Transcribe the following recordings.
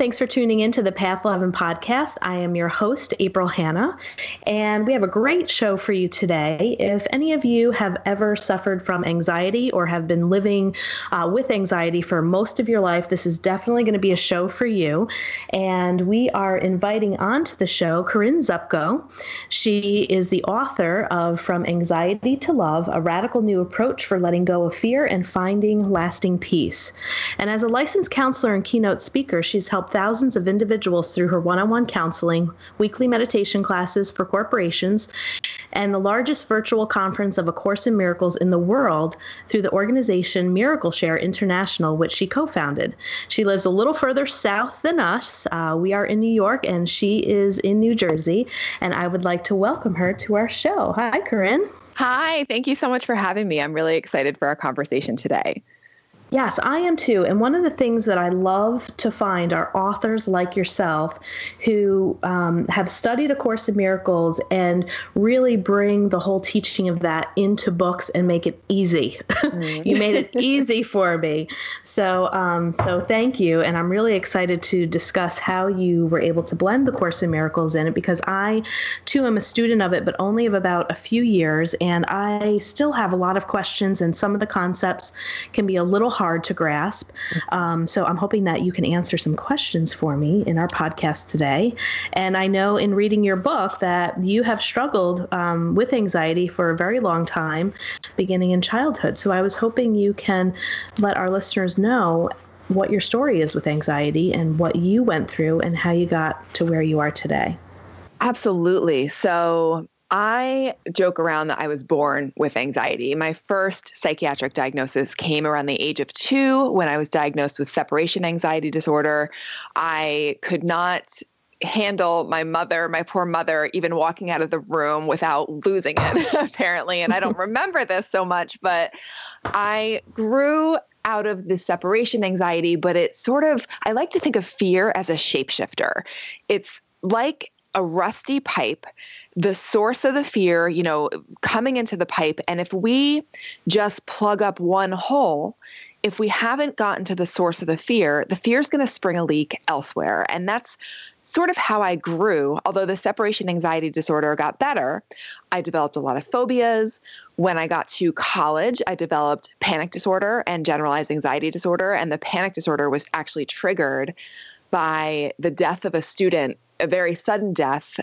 Thanks for tuning in to the Path 11 podcast. I am your host, April Hanna, and we have a great show for you today. If any of you have ever suffered from anxiety or have been living uh, with anxiety for most of your life, this is definitely going to be a show for you. And we are inviting onto the show Corinne Zupko. She is the author of From Anxiety to Love A Radical New Approach for Letting Go of Fear and Finding Lasting Peace. And as a licensed counselor and keynote speaker, she's helped thousands of individuals through her one on one counseling, weekly meditation classes for corporations, and the largest virtual conference of A Course in Miracles in the world through the organization Miracle Share International, which she co founded. She lives a little further south than us. Uh, we are in New York, and she is in New Jersey. And I would like to welcome her to our show. Hi, Corinne. Hi, thank you so much for having me. I'm really excited for our conversation today. Yes, I am too. And one of the things that I love to find are authors like yourself who um, have studied A Course in Miracles and really bring the whole teaching of that into books and make it easy. Mm. you made it easy for me. So, um, so thank you. And I'm really excited to discuss how you were able to blend the Course in Miracles in it because I too am a student of it, but only of about a few years. And I still have a lot of questions, and some of the concepts can be a little hard to grasp. Um, so I'm hoping that you can answer some questions for me in our podcast today. And I know in reading your book that you have struggled um, with anxiety for a very long time, beginning in childhood. So I was hoping you can let our listeners know what your story is with anxiety and what you went through and how you got to where you are today. Absolutely. So, I joke around that I was born with anxiety. My first psychiatric diagnosis came around the age of two when I was diagnosed with separation anxiety disorder. I could not handle my mother, my poor mother, even walking out of the room without losing it, apparently. And I don't remember this so much, but I grew out of the separation anxiety, but it sort of, I like to think of fear as a shapeshifter. It's like a rusty pipe, the source of the fear, you know, coming into the pipe. And if we just plug up one hole, if we haven't gotten to the source of the fear, the fear is going to spring a leak elsewhere. And that's sort of how I grew. Although the separation anxiety disorder got better, I developed a lot of phobias. When I got to college, I developed panic disorder and generalized anxiety disorder. And the panic disorder was actually triggered by the death of a student a very sudden death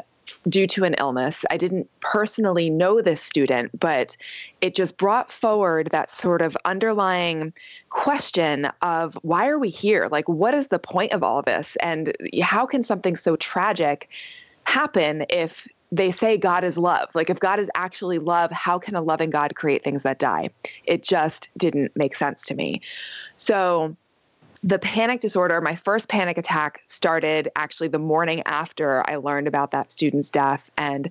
due to an illness. I didn't personally know this student, but it just brought forward that sort of underlying question of why are we here? Like, what is the point of all this? And how can something so tragic happen if they say God is love? Like, if God is actually love, how can a loving God create things that die? It just didn't make sense to me. So, the panic disorder, my first panic attack started actually the morning after I learned about that student's death. And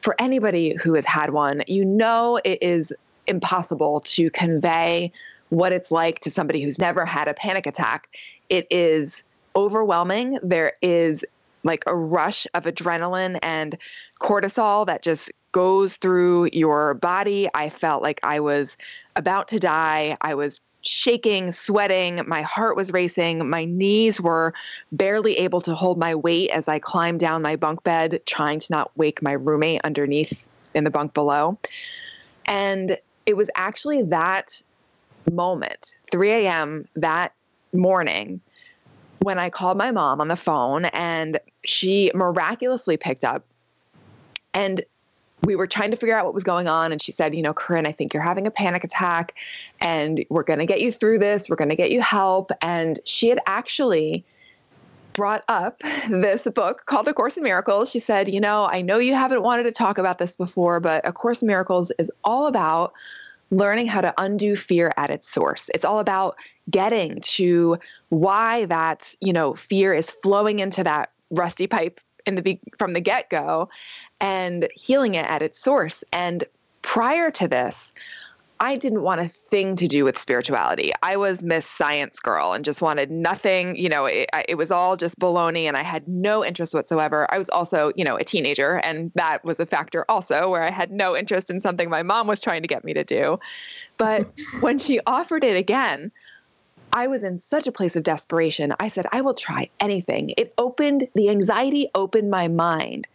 for anybody who has had one, you know it is impossible to convey what it's like to somebody who's never had a panic attack. It is overwhelming. There is like a rush of adrenaline and cortisol that just goes through your body. I felt like I was about to die. I was shaking, sweating. My heart was racing. My knees were barely able to hold my weight as I climbed down my bunk bed, trying to not wake my roommate underneath in the bunk below. And it was actually that moment, 3 a.m. that morning, when I called my mom on the phone and she miraculously picked up. And we were trying to figure out what was going on. And she said, You know, Corinne, I think you're having a panic attack and we're going to get you through this. We're going to get you help. And she had actually brought up this book called A Course in Miracles. She said, You know, I know you haven't wanted to talk about this before, but A Course in Miracles is all about learning how to undo fear at its source. It's all about getting to why that, you know, fear is flowing into that rusty pipe in the from the get-go and healing it at its source. And prior to this, I didn't want a thing to do with spirituality. I was Miss Science Girl and just wanted nothing. You know, it, it, was all just baloney, and I had no interest whatsoever. I was also, you know, a teenager, and that was a factor also where I had no interest in something my mom was trying to get me to do. But when she offered it again, I was in such a place of desperation. I said, I will try anything. It opened, the anxiety opened my mind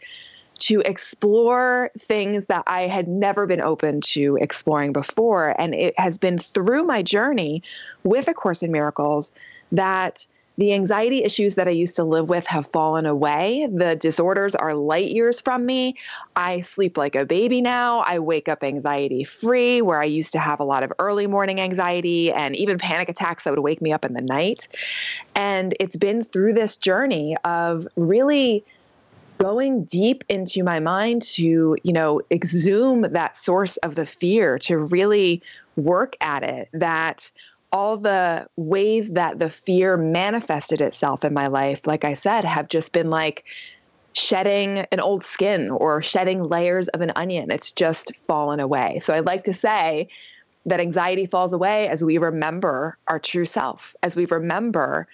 to explore things that I had never been open to exploring before. And it has been through my journey with A Course in Miracles that the anxiety issues that I used to live with have fallen away. The disorders are light years from me. I sleep like a baby now. I wake up anxiety free, where I used to have a lot of early morning anxiety and even panic attacks that would wake me up in the night. And it's been through this journey of really going deep into my mind to, you know, exhume that source of the fear, to really work at it, that all the ways that the fear manifested itself in my life, like I said, have just been like shedding an old skin or shedding layers of an onion. It's just fallen away. So I'd like to say that anxiety falls away as we remember our true self, as we remember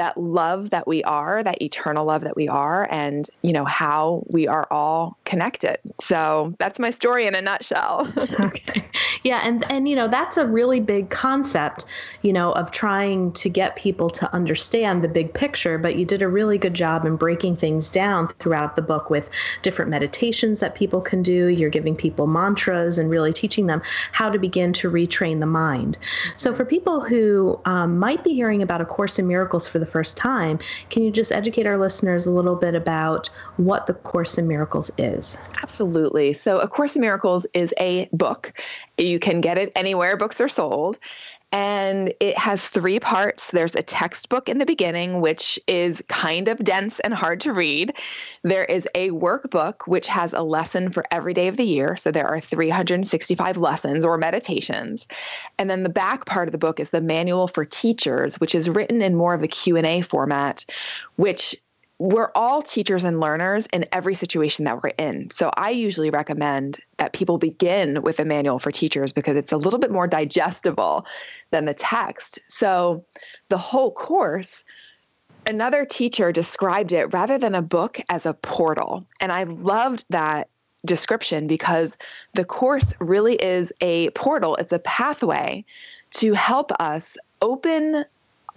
that love that we are, that eternal love that we are, and you know how we are all connected. So that's my story in a nutshell. okay. Yeah, and and you know that's a really big concept, you know, of trying to get people to understand the big picture, but you did a really good job in breaking things down throughout the book with different meditations that people can do. You're giving people mantras and really teaching them how to begin to retrain the mind. So for people who um, might be hearing about a course in miracles for the first time, can you just educate our listeners a little bit about what the Course in Miracles is? Absolutely. So, A Course in Miracles is a book. You can get it anywhere books are sold and it has three parts. There's a textbook in the beginning, which is kind of dense and hard to read. There is a workbook, which has a lesson for every day of the year. So there are 365 lessons or meditations. And then the back part of the book is the manual for teachers, which is written in more of a Q&A format, which we're all teachers and learners in every situation that we're in. So I usually recommend that people begin with a manual for teachers because it's a little bit more digestible than the text. So the whole course, another teacher described it rather than a book as a portal. And I loved that description because the course really is a portal, it's a pathway to help us open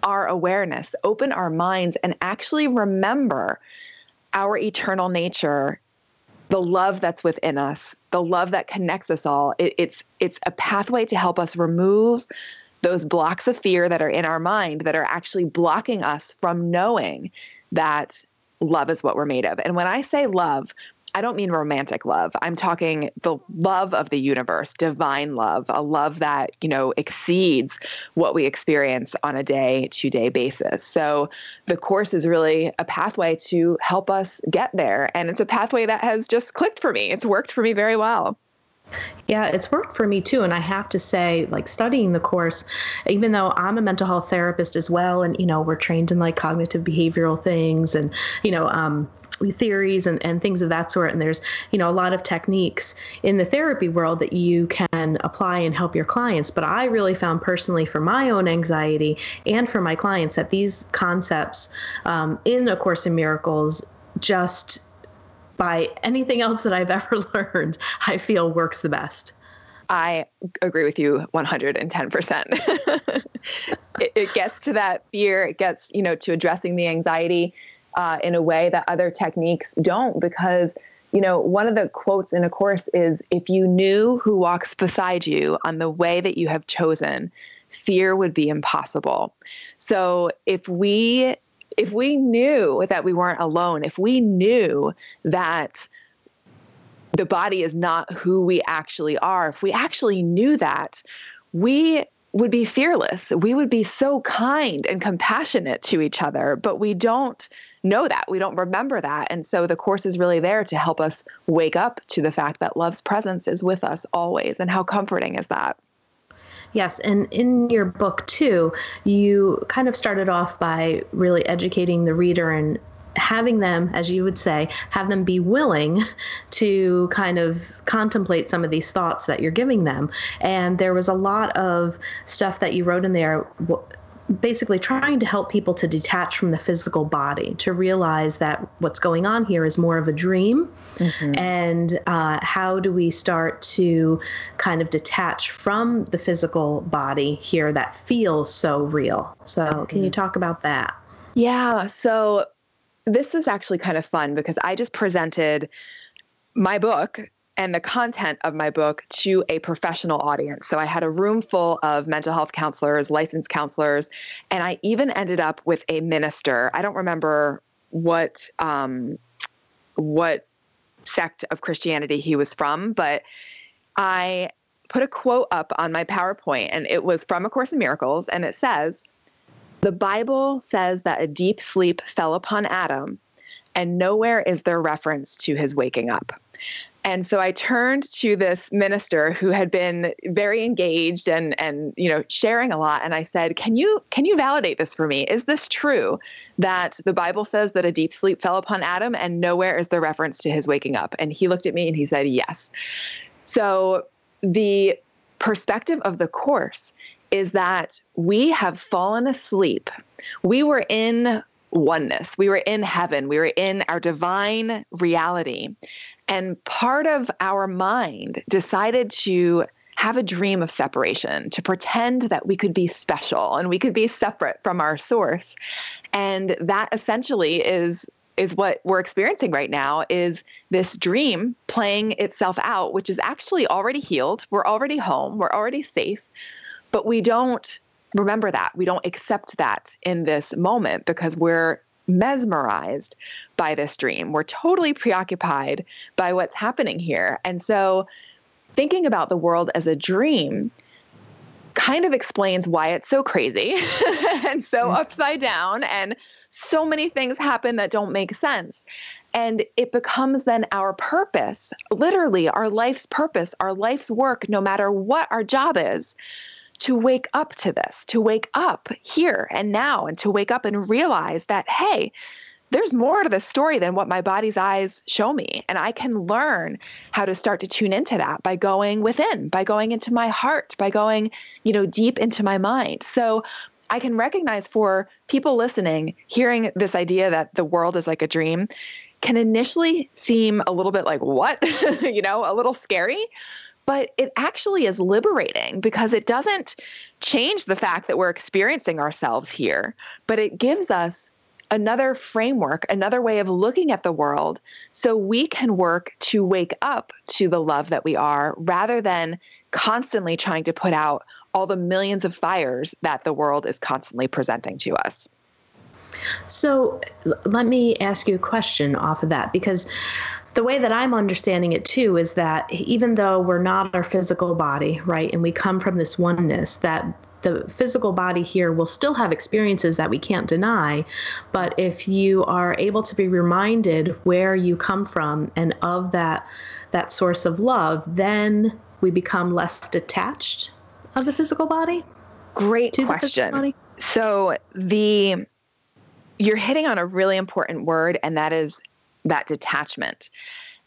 our awareness, open our minds, and actually remember our eternal nature, the love that's within us, the love that connects us all. It, it's it's a pathway to help us remove those blocks of fear that are in our mind that are actually blocking us from knowing that love is what we're made of. And when I say love, I don't mean romantic love. I'm talking the love of the universe, divine love, a love that, you know, exceeds what we experience on a day to day basis. So the course is really a pathway to help us get there. And it's a pathway that has just clicked for me. It's worked for me very well. Yeah, it's worked for me too. And I have to say, like studying the course, even though I'm a mental health therapist as well, and, you know, we're trained in like cognitive behavioral things and, you know, um, theories and, and things of that sort. And there's you know a lot of techniques in the therapy world that you can apply and help your clients. But i really found personally for my own anxiety and for my clients that these concepts um, in a course in miracles just by anything else that i've ever learned i feel works the best. I agree with you 110%. it, it gets to that fear, it gets, you know, to addressing the anxiety uh, in a way that other techniques don't because you know one of the quotes in a course is if you knew who walks beside you on the way that you have chosen fear would be impossible. So if we if we knew that we weren't alone if we knew that the body is not who we actually are if we actually knew that we would be fearless. We would be so kind and compassionate to each other but we don't know that. We don't remember that. And so the course is really there to help us wake up to the fact that love's presence is with us always. And how comforting is that? Yes, and in your book too, you kind of started off by really educating the reader and having them, as you would say, have them be willing to kind of contemplate some of these thoughts that you're giving them. And there was a lot of stuff that you wrote in there basically trying to help people to detach from the physical body, to realize that what's going on here is more of a dream. Mm-hmm. And uh, how do we start to kind of detach from the physical body here that feels so real? So, mm-hmm. can you mm-hmm. talk about that? Yeah. So, this is actually kind of fun because I just presented my book and the content of my book to a professional audience. So I had a room full of mental health counselors, licensed counselors, and I even ended up with a minister. I don't remember what um, what sect of Christianity he was from, but I put a quote up on my PowerPoint, and it was from A Course in Miracles, and it says, "The Bible says that a deep sleep fell upon Adam." And nowhere is there reference to his waking up. And so I turned to this minister who had been very engaged and and you know sharing a lot and I said, "Can you can you validate this for me? Is this true that the Bible says that a deep sleep fell upon Adam and nowhere is the reference to his waking up?" And he looked at me and he said, "Yes." So the perspective of the course is that we have fallen asleep. We were in oneness. We were in heaven. We were in our divine reality. And part of our mind decided to have a dream of separation, to pretend that we could be special and we could be separate from our source. And that essentially is is what we're experiencing right now is this dream playing itself out which is actually already healed. We're already home. We're already safe. But we don't remember that. We don't accept that in this moment because we're mesmerized by this dream. We're totally preoccupied by what's happening here. And so thinking about the world as a dream kind of explains why it's so crazy and so mm. upside down and so many things happen that don't make sense. And it becomes then our purpose, literally our life's purpose, our life's work, no matter what our job is, to wake up to this, to wake up here and now, and to wake up and realize that, hey, there's more to the story than what my body's eyes show me. And I can learn how to start to tune into that by going within, by going into my heart, by going, you know, deep into my mind. So I can recognize for people listening, hearing this idea that the world is like a dream can initially seem a little bit like, what? you know, a little scary but it actually is liberating because it doesn't change the fact that we're experiencing ourselves here, but it gives us another framework, another way of looking at the world so we can work to wake up to the love that we are rather than constantly trying to put out all the millions of fires that the world is constantly presenting to us. So let me ask you a question off of that because the way that I'm understanding it too is that even though we're not our physical body, right, and we come from this oneness, that the physical body here will still have experiences that we can't deny. But if you are able to be reminded where you come from and of that that source of love, then we become less detached of the physical body. Great question. So the you're hitting on a really important word, and that is that detachment.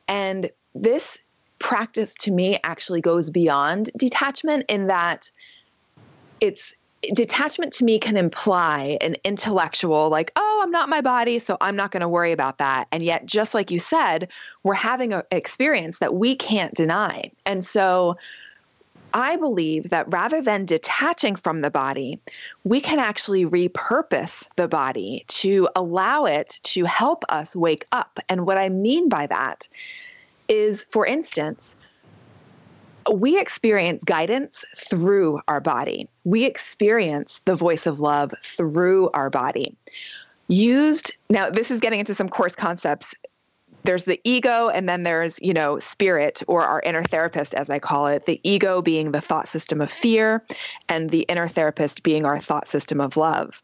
And this practice to me actually goes beyond detachment in that it's detachment to me can imply an intellectual, like, oh, I'm not my body, so I'm not going to worry about that. And yet, just like you said, we're having an experience that we can't deny. And so, I believe that rather than detaching from the body, we can actually repurpose the body to allow it to help us wake up. And what I mean by that is, for instance, we experience guidance through our body. We experience the voice of love through our body. Used, now, this is getting into some course concepts there's the ego and then there's you know spirit or our inner therapist as i call it the ego being the thought system of fear and the inner therapist being our thought system of love.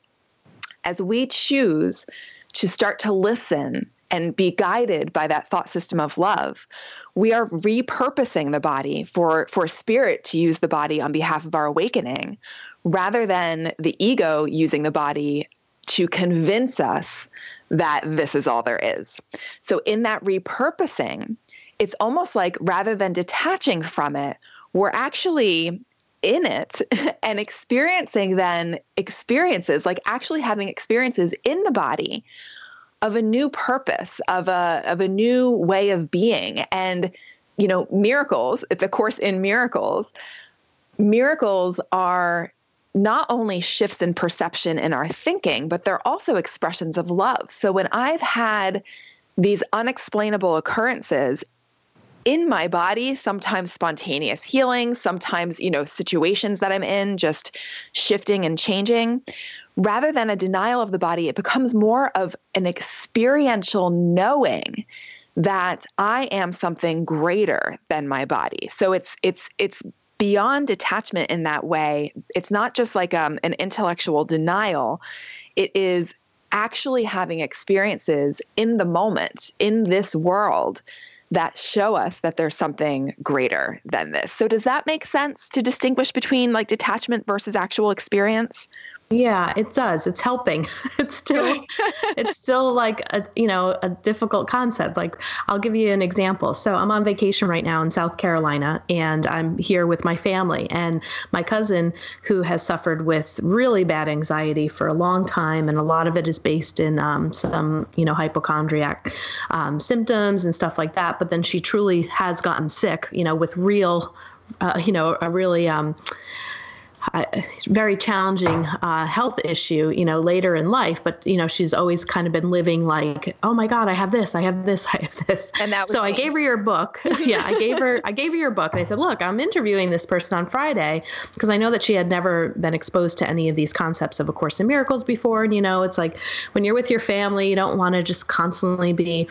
As we choose to start to listen and be guided by that thought system of love we are repurposing the body for for spirit to use the body on behalf of our awakening rather than the ego using the body to convince us that this is all there is. So, in that repurposing, it's almost like rather than detaching from it, we're actually in it and experiencing then experiences like actually having experiences in the body of a new purpose of a of a new way of being and you know miracles it's a course in miracles miracles are not only shifts in perception in our thinking but they're also expressions of love. So when i've had these unexplainable occurrences in my body sometimes spontaneous healing sometimes you know situations that i'm in just shifting and changing rather than a denial of the body it becomes more of an experiential knowing that i am something greater than my body. So it's it's it's beyond detachment in that way it's not just like um, an intellectual denial it is actually having experiences in the moment in this world that show us that there's something greater than this. So does that make sense to distinguish between like detachment versus actual experience? Yeah, it does. It's helping. It's still it's still like a you know, a difficult concept. Like I'll give you an example. So I'm on vacation right now in South Carolina and I'm here with my family and my cousin who has suffered with really bad anxiety for a long time and a lot of it is based in um, some, you know, hypochondriac um, symptoms and stuff like that, but then she truly has gotten sick, you know, with real uh, you know, a really um, very challenging uh, health issue, you know, later in life. But you know, she's always kind of been living like, oh my God, I have this, I have this, I have this. And that so me. I gave her your book. yeah, I gave her, I gave her your book, and I said, look, I'm interviewing this person on Friday because I know that she had never been exposed to any of these concepts of A Course in Miracles before. And you know, it's like when you're with your family, you don't want to just constantly be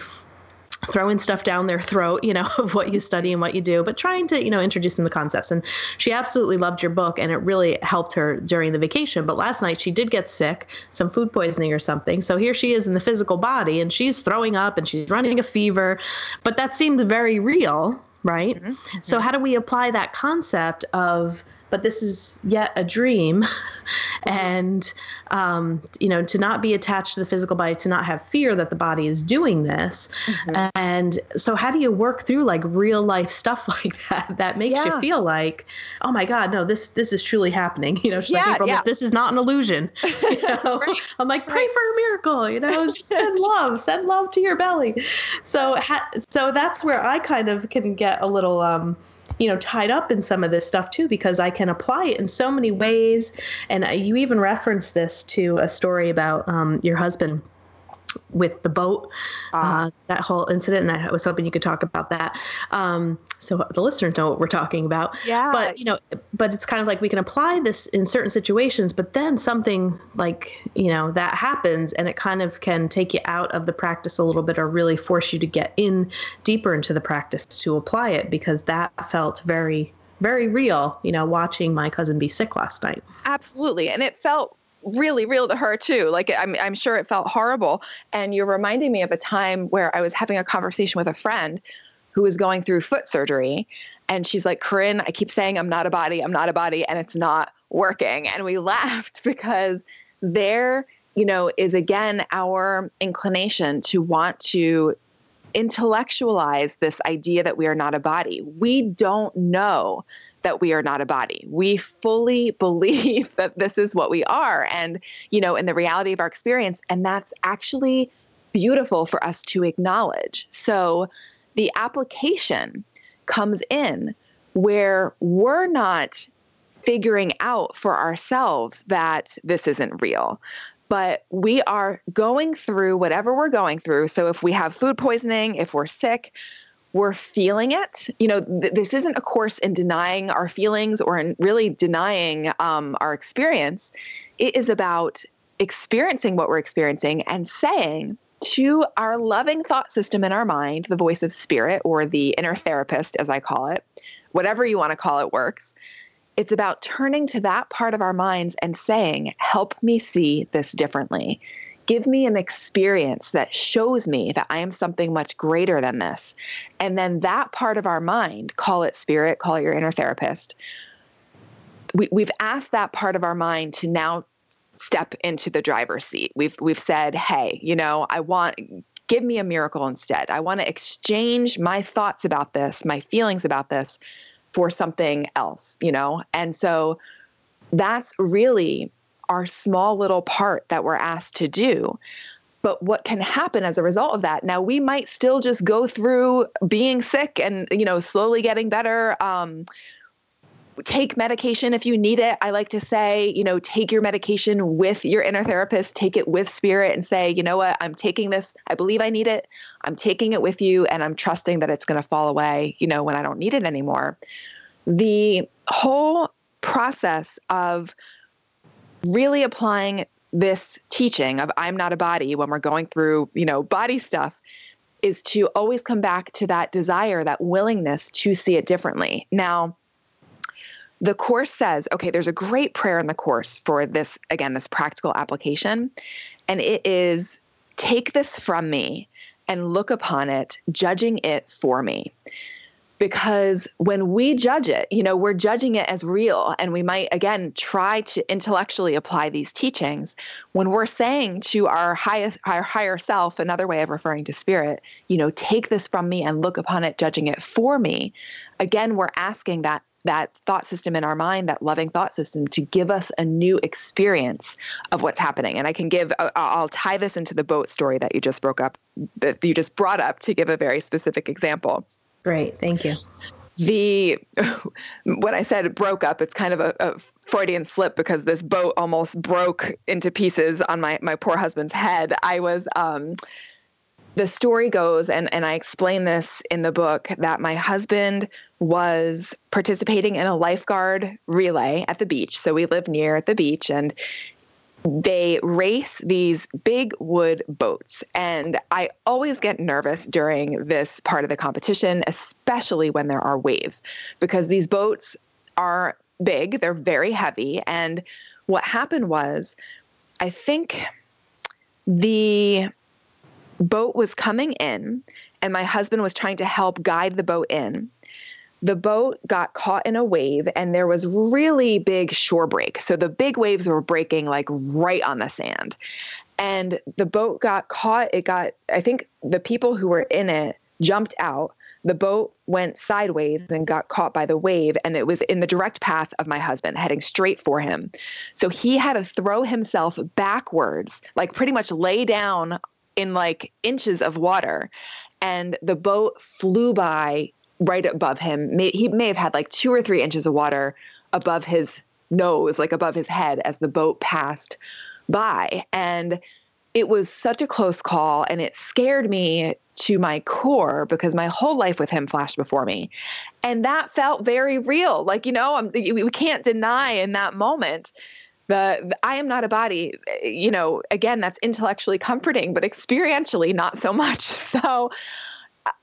throwing stuff down their throat, you know, of what you study and what you do, but trying to, you know, introduce them the concepts. And she absolutely loved your book and it really helped her during the vacation. But last night she did get sick, some food poisoning or something. So here she is in the physical body and she's throwing up and she's running a fever. But that seemed very real, right? Mm-hmm. Mm-hmm. So how do we apply that concept of but this is yet a dream. and, um, you know, to not be attached to the physical body, to not have fear that the body is doing this. Mm-hmm. And so, how do you work through like real life stuff like that that makes yeah. you feel like, oh my God, no, this this is truly happening? You know, she's yeah, like, yeah. this is not an illusion. You know? right. I'm like, pray right. for a miracle. You know, send love, send love to your belly. So, ha- so that's where I kind of can get a little. Um, you know tied up in some of this stuff too because I can apply it in so many ways. And you even referenced this to a story about um, your husband with the boat, uh, uh, that whole incident, and I was hoping you could talk about that, um, so the listeners know what we're talking about. Yeah. But you know, but it's kind of like we can apply this in certain situations, but then something like you know that happens, and it kind of can take you out of the practice a little bit, or really force you to get in deeper into the practice to apply it, because that felt very very real, you know, watching my cousin be sick last night. Absolutely. And it felt really real to her too. Like I'm, I'm sure it felt horrible. And you're reminding me of a time where I was having a conversation with a friend who was going through foot surgery. And she's like, Corinne, I keep saying I'm not a body, I'm not a body, and it's not working. And we laughed because there, you know, is again our inclination to want to intellectualize this idea that we are not a body. We don't know that we are not a body. We fully believe that this is what we are and, you know, in the reality of our experience. And that's actually beautiful for us to acknowledge. So the application comes in where we're not figuring out for ourselves that this isn't real. But we are going through whatever we're going through. So if we have food poisoning, if we're sick, we're feeling it. You know, th- this isn't a course in denying our feelings or in really denying um, our experience. It is about experiencing what we're experiencing and saying to our loving thought system in our mind, the voice of spirit or the inner therapist, as I call it, whatever you want to call it works. It's about turning to that part of our minds and saying, Help me see this differently give me an experience that shows me that I am something much greater than this. And then that part of our mind, call it spirit, call it your inner therapist, we, we've asked that part of our mind to now step into the driver's seat. We've we've said, hey, you know, I want give me a miracle instead. I want to exchange my thoughts about this, my feelings about this for something else, you know? And so that's really our small little part that we're asked to do. But what can happen as a result of that? Now we might still just go through being sick and you know slowly getting better. Um, take medication if you need it. I like to say, you know, take your medication with your inner therapist, take it with spirit and say, you know what, I'm taking this. I believe I need it. I'm taking it with you and I'm trusting that it's going to fall away, you know, when I don't need it anymore. The whole process of really applying this teaching of I'm not a body when we're going through, you know, body stuff is to always come back to that desire, that willingness to see it differently. Now, the course says, okay, there's a great prayer in the course for this, again, this practical application. And it is take this from me and look upon it, judging it for me. Because when we judge it, you know, we're judging it as real. And we might, again, try to intellectually apply these teachings. When we're saying to our highest, our higher self, another way of referring to spirit, you know, take this from me and look upon it, judging it for me. Again, we're asking that that thought system in our mind, that loving thought system, to give us a new experience of what's happening. And I can give, uh, I'll tie this into the boat story that you just broke up, that you just brought up to give a very specific example. Great, thank you. The when I said broke up, it's kind of a, a Freudian slip because this boat almost broke into pieces on my my poor husband's head. I was um, the story goes, and, and I explain this in the book, that my husband was participating in a lifeguard relay at the beach. So we live near the beach, and they race these big wood boats. And I always get nervous during this part of the competition, especially when there are waves, because these boats are big, they're very heavy. And what happened was, I think the boat was coming in and my husband was trying to help guide the boat in. The boat got caught in a wave and there was really big shore break. So the big waves were breaking like right on the sand. And the boat got caught. It got, I think the people who were in it jumped out. The boat went sideways and got caught by the wave, and it was in the direct path of my husband, heading straight for him. So he had to throw himself backwards, like pretty much lay down in like inches of water and the boat flew by right above him. He may have had like two or three inches of water above his nose like above his head as the boat passed by. And it was such a close call and it scared me to my core because my whole life with him flashed before me. And that felt very real. Like you know I'm, we can't deny in that moment the, I am not a body, you know, again, that's intellectually comforting, but experientially not so much. So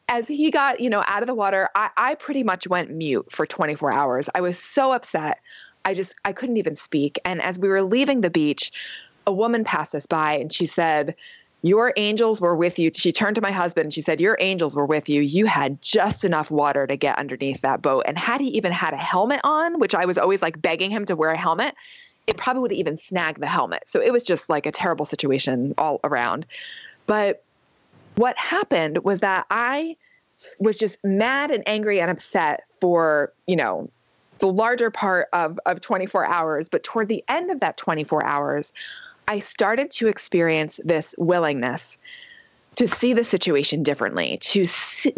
as he got, you know, out of the water, I, I pretty much went mute for 24 hours. I was so upset. I just, I couldn't even speak. And as we were leaving the beach, a woman passed us by and she said, your angels were with you. She turned to my husband and she said, Your angels were with you. You had just enough water to get underneath that boat. And had he even had a helmet on, which I was always like begging him to wear a helmet, it probably would have even snagged the helmet. So it was just like a terrible situation all around. But what happened was that I was just mad and angry and upset for, you know, the larger part of, of 24 hours. But toward the end of that 24 hours, I started to experience this willingness to see the situation differently, to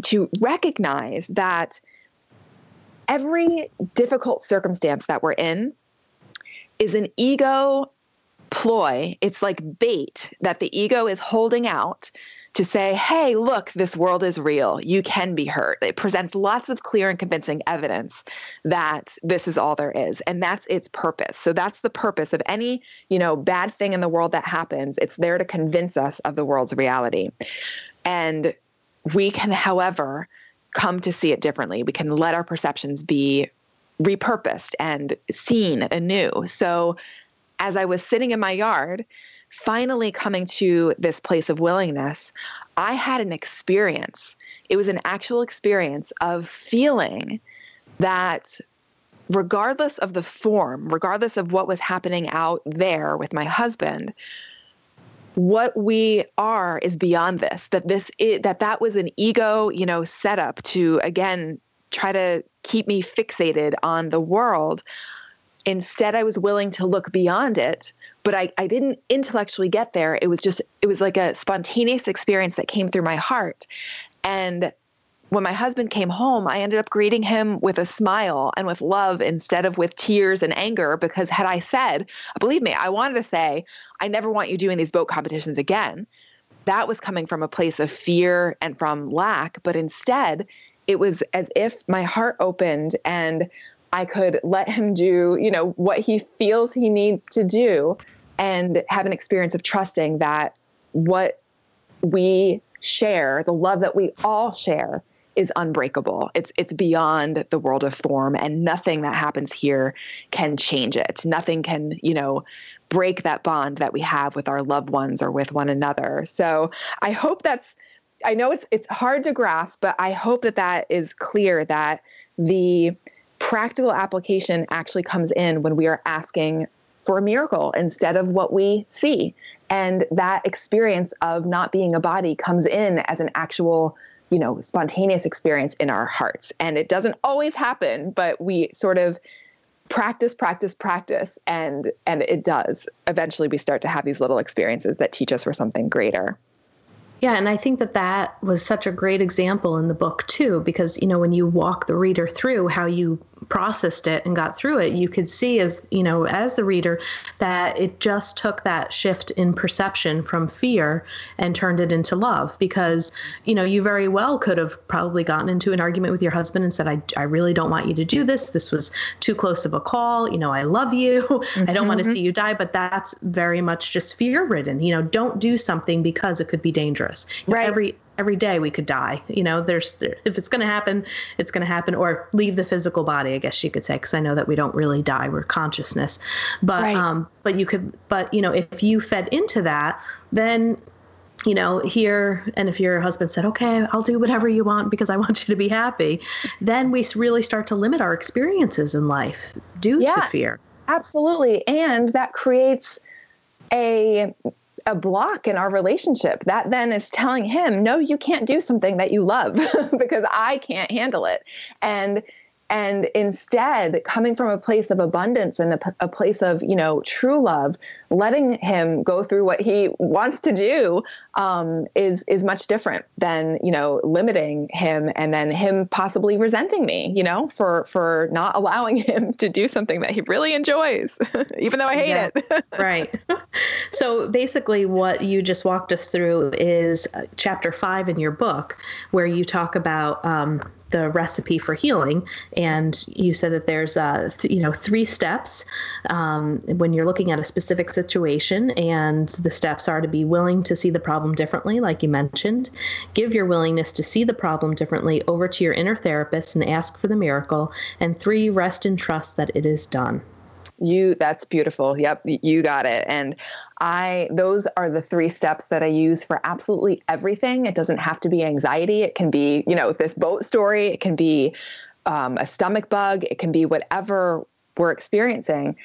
to recognize that every difficult circumstance that we're in is an ego ploy. It's like bait that the ego is holding out to say, hey, look, this world is real. You can be hurt. It presents lots of clear and convincing evidence that this is all there is. And that's its purpose. So that's the purpose of any, you know, bad thing in the world that happens. It's there to convince us of the world's reality. And we can, however, come to see it differently. We can let our perceptions be repurposed and seen anew. So as I was sitting in my yard, finally coming to this place of willingness, I had an experience. It was an actual experience of feeling that regardless of the form, regardless of what was happening out there with my husband, what we are is beyond this that this is, that that was an ego you know setup to again try to keep me fixated on the world. Instead, I was willing to look beyond it, but I, I didn't intellectually get there. It was just, it was like a spontaneous experience that came through my heart. And when my husband came home, I ended up greeting him with a smile and with love instead of with tears and anger. Because had I said, believe me, I wanted to say, I never want you doing these boat competitions again, that was coming from a place of fear and from lack. But instead, it was as if my heart opened and I could let him do, you know, what he feels he needs to do and have an experience of trusting that what we share, the love that we all share, is unbreakable. It's it's beyond the world of form and nothing that happens here can change it. Nothing can, you know, break that bond that we have with our loved ones or with one another. So, I hope that's I know it's it's hard to grasp, but I hope that that is clear that the practical application actually comes in when we are asking for a miracle instead of what we see. And that experience of not being a body comes in as an actual you know spontaneous experience in our hearts. And it doesn't always happen but we sort of practice practice practice and and it does. Eventually we start to have these little experiences that teach us for something greater. Yeah, and I think that that was such a great example in the book too, because you know when you walk the reader through how you processed it and got through it, you could see as you know as the reader that it just took that shift in perception from fear and turned it into love. Because you know you very well could have probably gotten into an argument with your husband and said, "I I really don't want you to do this. This was too close of a call. You know, I love you. Mm-hmm. I don't want to mm-hmm. see you die." But that's very much just fear ridden. You know, don't do something because it could be dangerous. Right. Every every day we could die. You know, there's if it's going to happen, it's going to happen, or leave the physical body. I guess you could say, because I know that we don't really die; we're consciousness. But right. um, but you could, but you know, if you fed into that, then you know, here, and if your husband said, okay, I'll do whatever you want because I want you to be happy, then we really start to limit our experiences in life due yeah, to fear. Absolutely. And that creates a a block in our relationship that then is telling him no you can't do something that you love because i can't handle it. And and instead coming from a place of abundance and a, a, place of you know true love letting him go through what he wants to do um, is is much different than you know limiting him and then him possibly resenting me you know for for not allowing him to do something that he really enjoys even though i hate yeah, it. Right. So basically what you just walked us through is uh, chapter five in your book where you talk about um, the recipe for healing. And you said that there's, uh, th- you know, three steps um, when you're looking at a specific situation. And the steps are to be willing to see the problem differently, like you mentioned. Give your willingness to see the problem differently over to your inner therapist and ask for the miracle. And three, rest and trust that it is done you that's beautiful. Yep you got it. And i those are the three steps that i use for absolutely everything. It doesn't have to be anxiety. It can be you know this boat story. It can be um, a stomach bug. It can be whatever we're experiencing.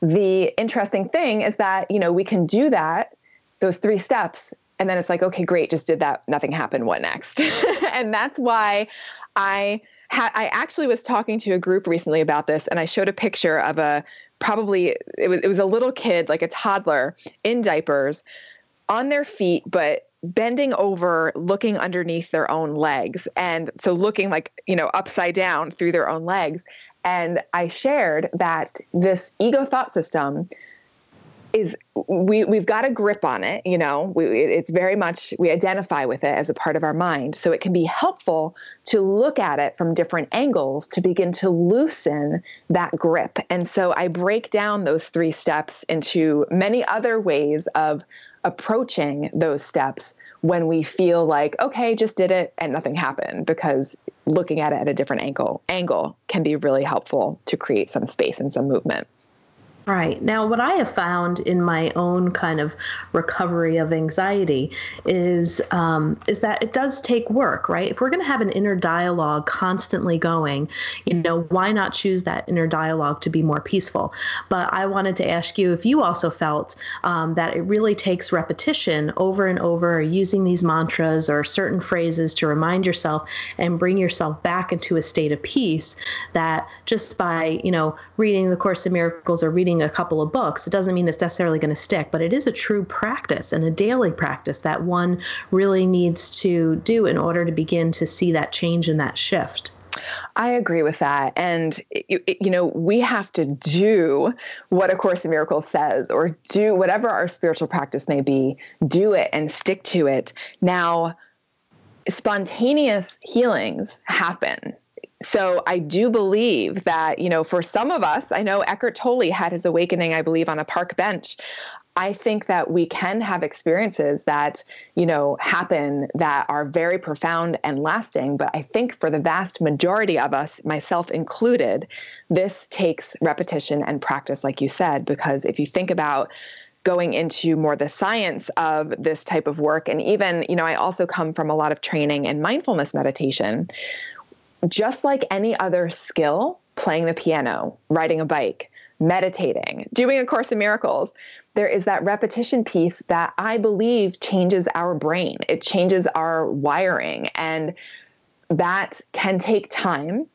The interesting thing is that you know we can do that those three steps and then it's like okay great just did that. Nothing happened. What next? And that's why i had I actually was talking to a group recently about this, and I showed a picture of a probably it was it was a little kid, like a toddler, in diapers, on their feet, but bending over looking underneath their own legs and so looking like you know upside down through their own legs. And i shared that this ego thought system is we we've got a grip on it you know? We, it's very much we identify with it as a part of our mind. So it can be helpful to look at it from different angles to begin to loosen that grip. And so i break down those three steps into many other ways of approaching those steps when we feel like okay just did it and nothing happened because looking at it at a different angle angle can be really helpful to create some space and some movement Right. Now, what I have found in my own kind of recovery of anxiety is um, is that it does take work, right? If we're going to have an inner dialogue constantly going, you know, why not choose that inner dialogue to be more peaceful? But I wanted to ask you if you also felt um, that it really takes repetition over and over, using these mantras or certain phrases to remind yourself and bring yourself back into a state of peace. That just by you know reading the Course in Miracles or reading a couple of books, it doesn't mean it's necessarily going to stick, but it is a true practice and a daily practice that one really needs to do in order to begin to see that change and that shift. I agree with that. And, you know, we have to do what A Course in Miracles says, or do whatever our spiritual practice may be, do it and stick to it. Now, spontaneous healings happen so I do believe that, you know, for some of us, I know Eckhart Tolle had his awakening, I believe, on a park bench. I think that we can have experiences that, you know, happen that are very profound and lasting. But I think for the vast majority of us, myself included, this takes repetition and practice, like you said, because if you think about going into more the science of this type of work and even you know i also come from a lot of training in mindfulness meditation just like any other skill, playing the piano, riding a bike, meditating, doing a Course in Miracles, there is that repetition piece that I believe changes our brain. It changes our wiring, and that can take time.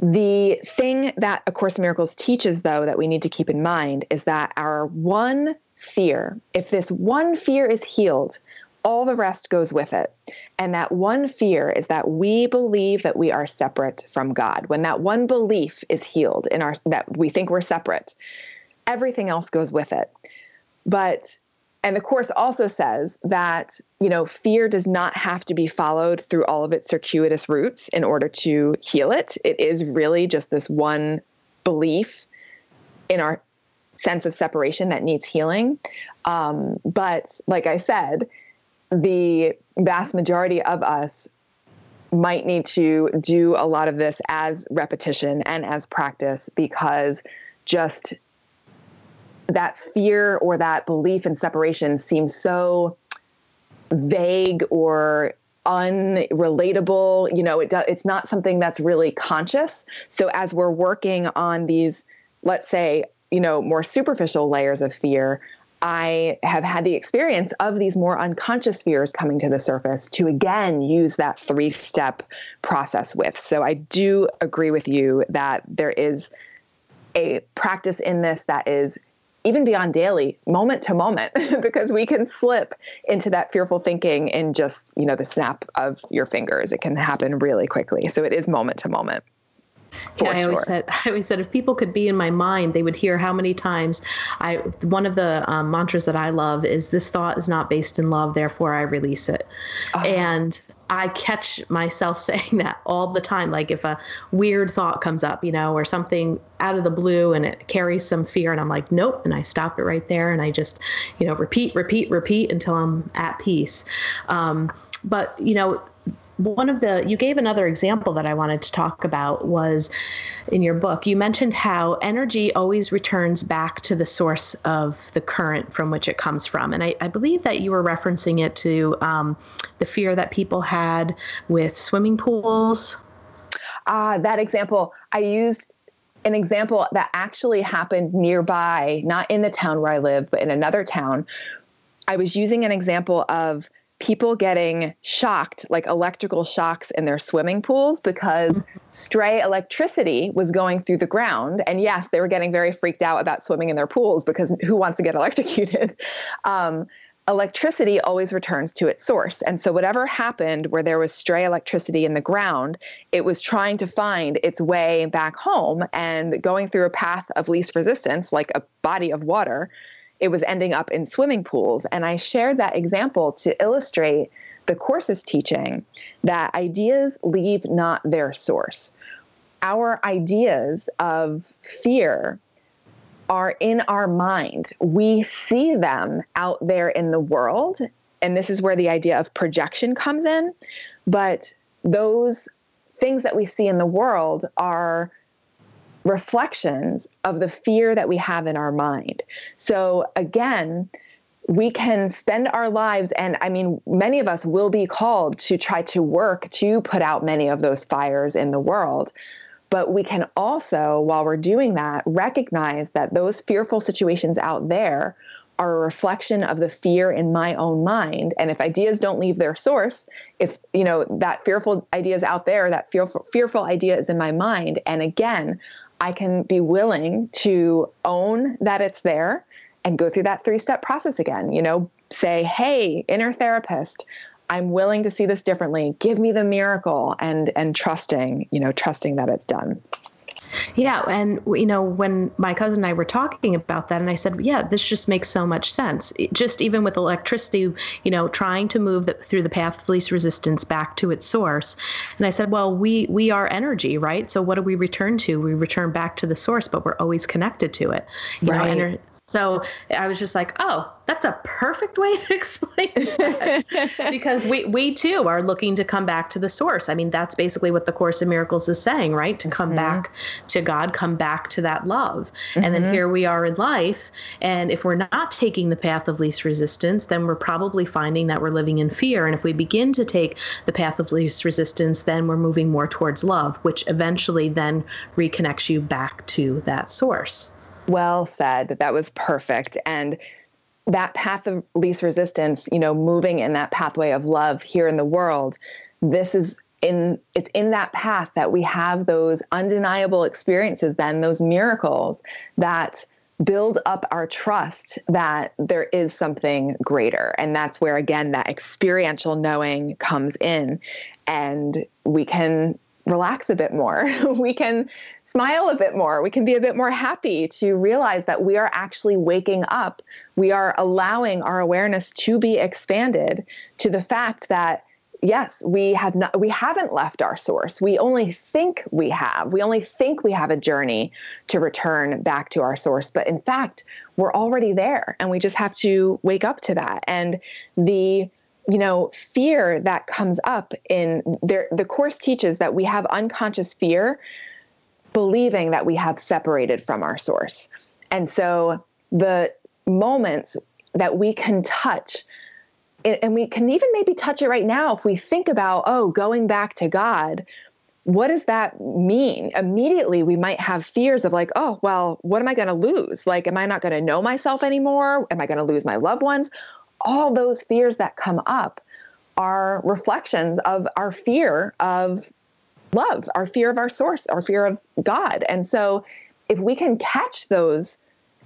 The thing that A Course in Miracles teaches, though, that we need to keep in mind is that our one fear, if this one fear is healed, all the rest goes with it. And that one fear is that we believe that we are separate from God. When that one belief is healed in our that we think we're separate, everything else goes with it. But and the course also says that you know fear does not have to be followed through all of its circuitous routes in order to heal it. It is really just this one belief in our sense of separation that needs healing. Um, but like I said, the vast majority of us might need to do a lot of this as repetition and as practice because just that fear or that belief in separation seems so vague or unrelatable. You know it do, it's not something that's really conscious. So as we're working on these let's say you know more superficial layers of fear I have had the experience of these more unconscious fears coming to the surface to again use that three step process with. So I do agree with you that there is a practice in this that is even beyond daily, moment to moment, because we can slip into that fearful thinking in just, you know, the snap of your fingers. It can happen really quickly. So it is moment to moment. Yeah, I always said I always said if people could be in my mind, they would hear how many times I. One of the um, mantras that I love is "This thought is not based in love, therefore I release it," uh-huh. and I catch myself saying that all the time. Like if a weird thought comes up, you know, or something out of the blue and it carries some fear, and I'm like, nope, and I stop it right there, and I just, you know, repeat, repeat, repeat until I'm at peace. Um, but you know one of the you gave another example that I wanted to talk about was in your book. You mentioned how energy always returns back to the source of the current from which it comes from, and I, I believe that you were referencing it to um, the fear that people had with swimming pools. Uh, that example I used an example that actually happened nearby, not in the town where I live, but in another town. I was using an example of people getting shocked, like electrical shocks in their swimming pools because stray electricity was going through the ground. And yes, they were getting very freaked out about swimming in their pools because who wants to get electrocuted? Um, electricity always returns to its source. And so, whatever happened where there was stray electricity in the ground, it was trying to find its way back home and going through a path of least resistance, like a body of water, it was ending up in swimming pools. And I shared that example to illustrate the course's teaching that ideas leave not their source. Our ideas of fear are in our mind. We see them out there in the world. And this is where the idea of projection comes in. But those things that we see in the world are reflections of the fear that we have in our mind. So, again, we can spend our lives, and I mean, many of us will be called to try to work to put out many of those fires in the world. But we can also, while we're doing that, recognize that those fearful situations out there are a reflection of the fear in my own mind and if ideas don't leave their source if you know that fearful idea is out there that fearful fearful idea is in my mind and again i can be willing to own that it's there and go through that three step process again. You know, say, hey, inner therapist, I'm willing to see this differently. Give me the miracle and and trusting, you know, trusting that it's done. Yeah, and you know when my cousin and I were talking about that, and I said, "Yeah, this just makes so much sense. It just even with electricity, you know, trying to move the, through the path of least resistance back to its source." And I said, "Well, we we are energy, right? So what do we return to? We return back to the source, but we're always connected to it. You right. know, ener- so I was just like, oh, that's a perfect way to explain it. because we we too are looking to come back to the source. I mean, that's basically what the Course in Miracles is saying, right? To come mm-hmm. back to God, come back to that love. Mm-hmm. And then mm-hmm. here we are in life. And if we're not taking the path of least resistance, then we're probably finding that we're living in fear. And if we begin to take the path of least resistance, then we're moving more towards love, which eventually then reconnects you back to that source. Well said. That that was perfect. And that path of least resistance, you know, moving in that pathway of love here in the world, this is in it's in that path that we have those undeniable experiences then those miracles that build up our trust that there is something greater and that's where again that experiential knowing comes in and we can relax a bit more. we can smile a bit more. We can be a bit more happy to realize that we are actually waking up. We are allowing our awareness to be expanded to the fact that yes, we have not we haven't left our source. We only think we have. We only think we have a journey to return back to our source, but in fact, we're already there and we just have to wake up to that. And the you know, fear that comes up in there, the course teaches that we have unconscious fear, believing that we have separated from our source. And so the moments that we can touch, and we can even maybe touch it right now if we think about, oh, going back to God, what does that mean? Immediately, we might have fears of like, oh, well, what am I going to lose? Like, am I not going to know myself anymore? Am I going to lose my loved ones? All those fears that come up are reflections of our fear of love, our fear of our source, our fear of God. And so if we can catch those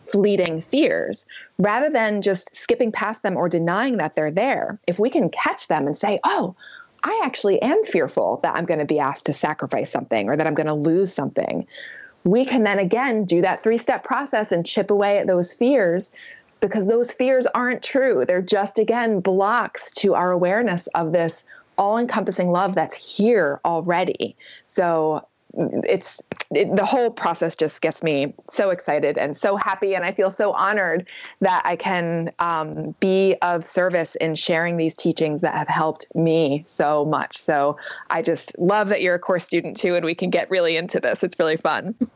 fleeting fears rather than just skipping past them or denying that they're there, if we can catch them and say, oh, I actually am fearful that I'm going to be asked to sacrifice something or that I'm going to lose something. We can then again do that three step process and chip away at those fears because those fears aren't true. They're just, again, blocks to our awareness of this all encompassing love that's here already. So it's it, the whole process just gets me so excited and so happy and i feel so honored that i can um, be of service in sharing these teachings that have helped me so much so i just love that you're a course student too and we can get really into this it's really fun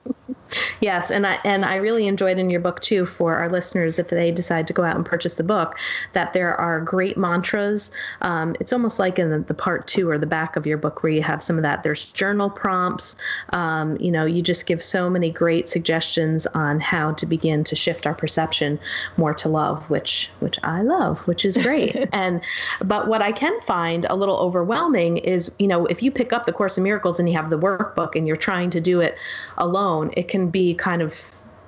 yes and i and i really enjoyed in your book too for our listeners if they decide to go out and purchase the book that there are great mantras. Um, it's almost like in the, the part two or the back of your book where you have some of that. There's journal prompts. Um, you know, you just give so many great suggestions on how to begin to shift our perception more to love, which which I love, which is great. and but what I can find a little overwhelming is, you know, if you pick up the Course in Miracles and you have the workbook and you're trying to do it alone, it can be kind of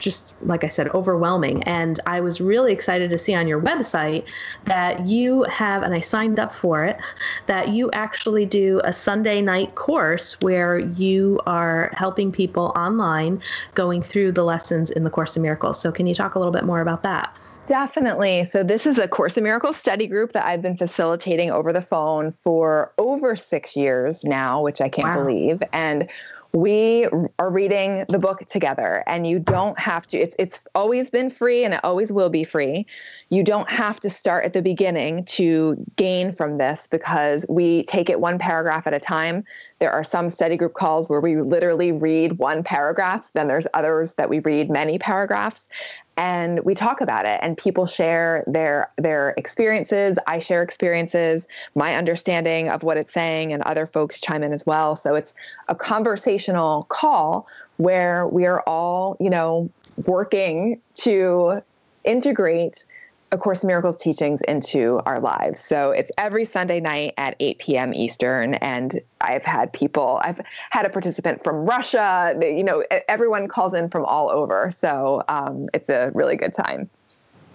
just like I said, overwhelming. And I was really excited to see on your website that you have, and I signed up for it, that you actually do a Sunday night course where you are helping people online going through the lessons in the Course in Miracles. So, can you talk a little bit more about that? Definitely. So, this is a Course in Miracles study group that I've been facilitating over the phone for over six years now, which I can't wow. believe. And we are reading the book together and you don't have to it's it's always been free and it always will be free. You don't have to start at the beginning to gain from this because we take it one paragraph at a time. There are some study group calls where we literally read one paragraph then there's others that we read many paragraphs and we talk about it and people share their their experiences. I share experiences my understanding of what it's saying and other folks chime in as well. So it's a conversational call where we are all you know working to integrate a Course in Miracles teachings into our lives. So it's every Sunday night at 8 p.m. Eastern. And I've had people, I've had a participant from Russia, you know, everyone calls in from all over. So um, it's a really good time.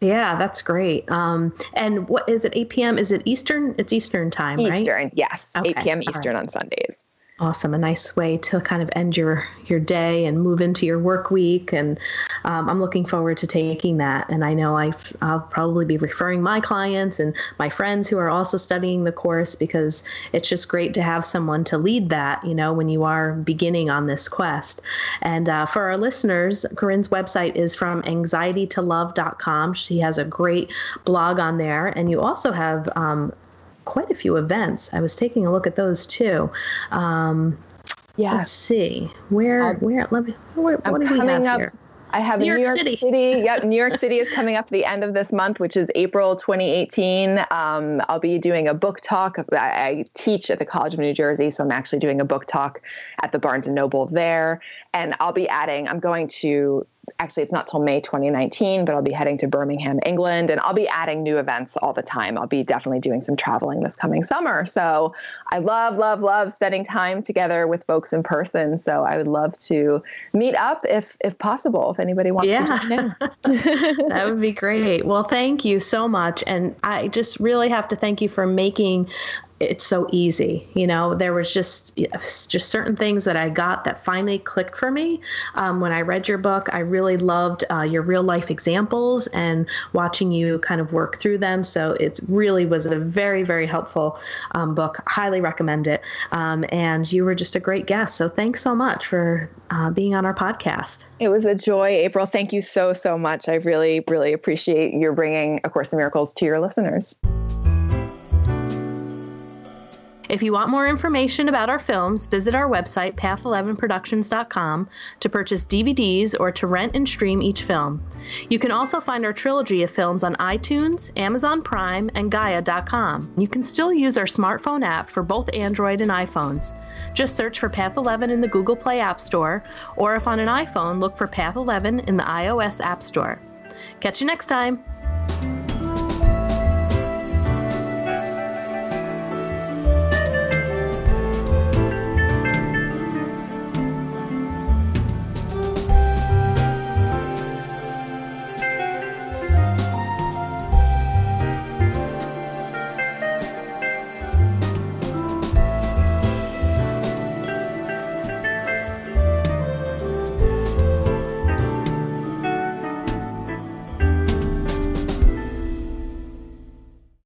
Yeah, that's great. Um, and what is it, 8 p.m.? Is it Eastern? It's Eastern time, Eastern, right? Eastern, yes. Okay. 8 p.m. Eastern right. on Sundays awesome a nice way to kind of end your your day and move into your work week and um, i'm looking forward to taking that and i know i will probably be referring my clients and my friends who are also studying the course because it's just great to have someone to lead that you know when you are beginning on this quest and uh, for our listeners corinne's website is from anxietytolove.com she has a great blog on there and you also have um, quite a few events. I was taking a look at those too. Um, yeah. Let's see where I'm, where let me where, what do we have up, here? I have New York, New York City. City. Yep, New York City is coming up at the end of this month, which is April 2018. Um, I'll be doing a book talk. I, I, teach at the College of New Jersey, so I'm actually doing a book talk at the Barnes and Noble there. And I'll be adding. I'm going to actually it's not till May 2019, but I'll be heading to Birmingham, England, and I'll be adding new events all the time. I'll be definitely doing some traveling this coming summer. So I love, love, love spending time together with folks in person. So I would love to meet up if if possible, if anybody wants yeah. to join in. that would be great. Well, thank you so much. And I just really have to thank you for making it's so easy you know? There was just just certain things that i got that finally clicked for me. Um, when i read your book i really loved uh, your real life examples and watching you kind of work through them. So it really was a very very helpful um, book. Highly recommend it. Um, and you were just a great guest. So thanks so much for uh, being on our podcast. It was a joy april. Thank you so so much. I really really appreciate your bringing a course in miracles to your listeners if you want more information about our films, visit our website, path11productions.com, to purchase DVDs or to rent and stream each film. You can also find our trilogy of films on iTunes, Amazon Prime, and Gaia.com. You can still use our smartphone app for both Android and iPhones. Just search for Path 11 in the Google Play App Store, or if on an iPhone, look for Path 11 in the iOS App Store. Catch you next time.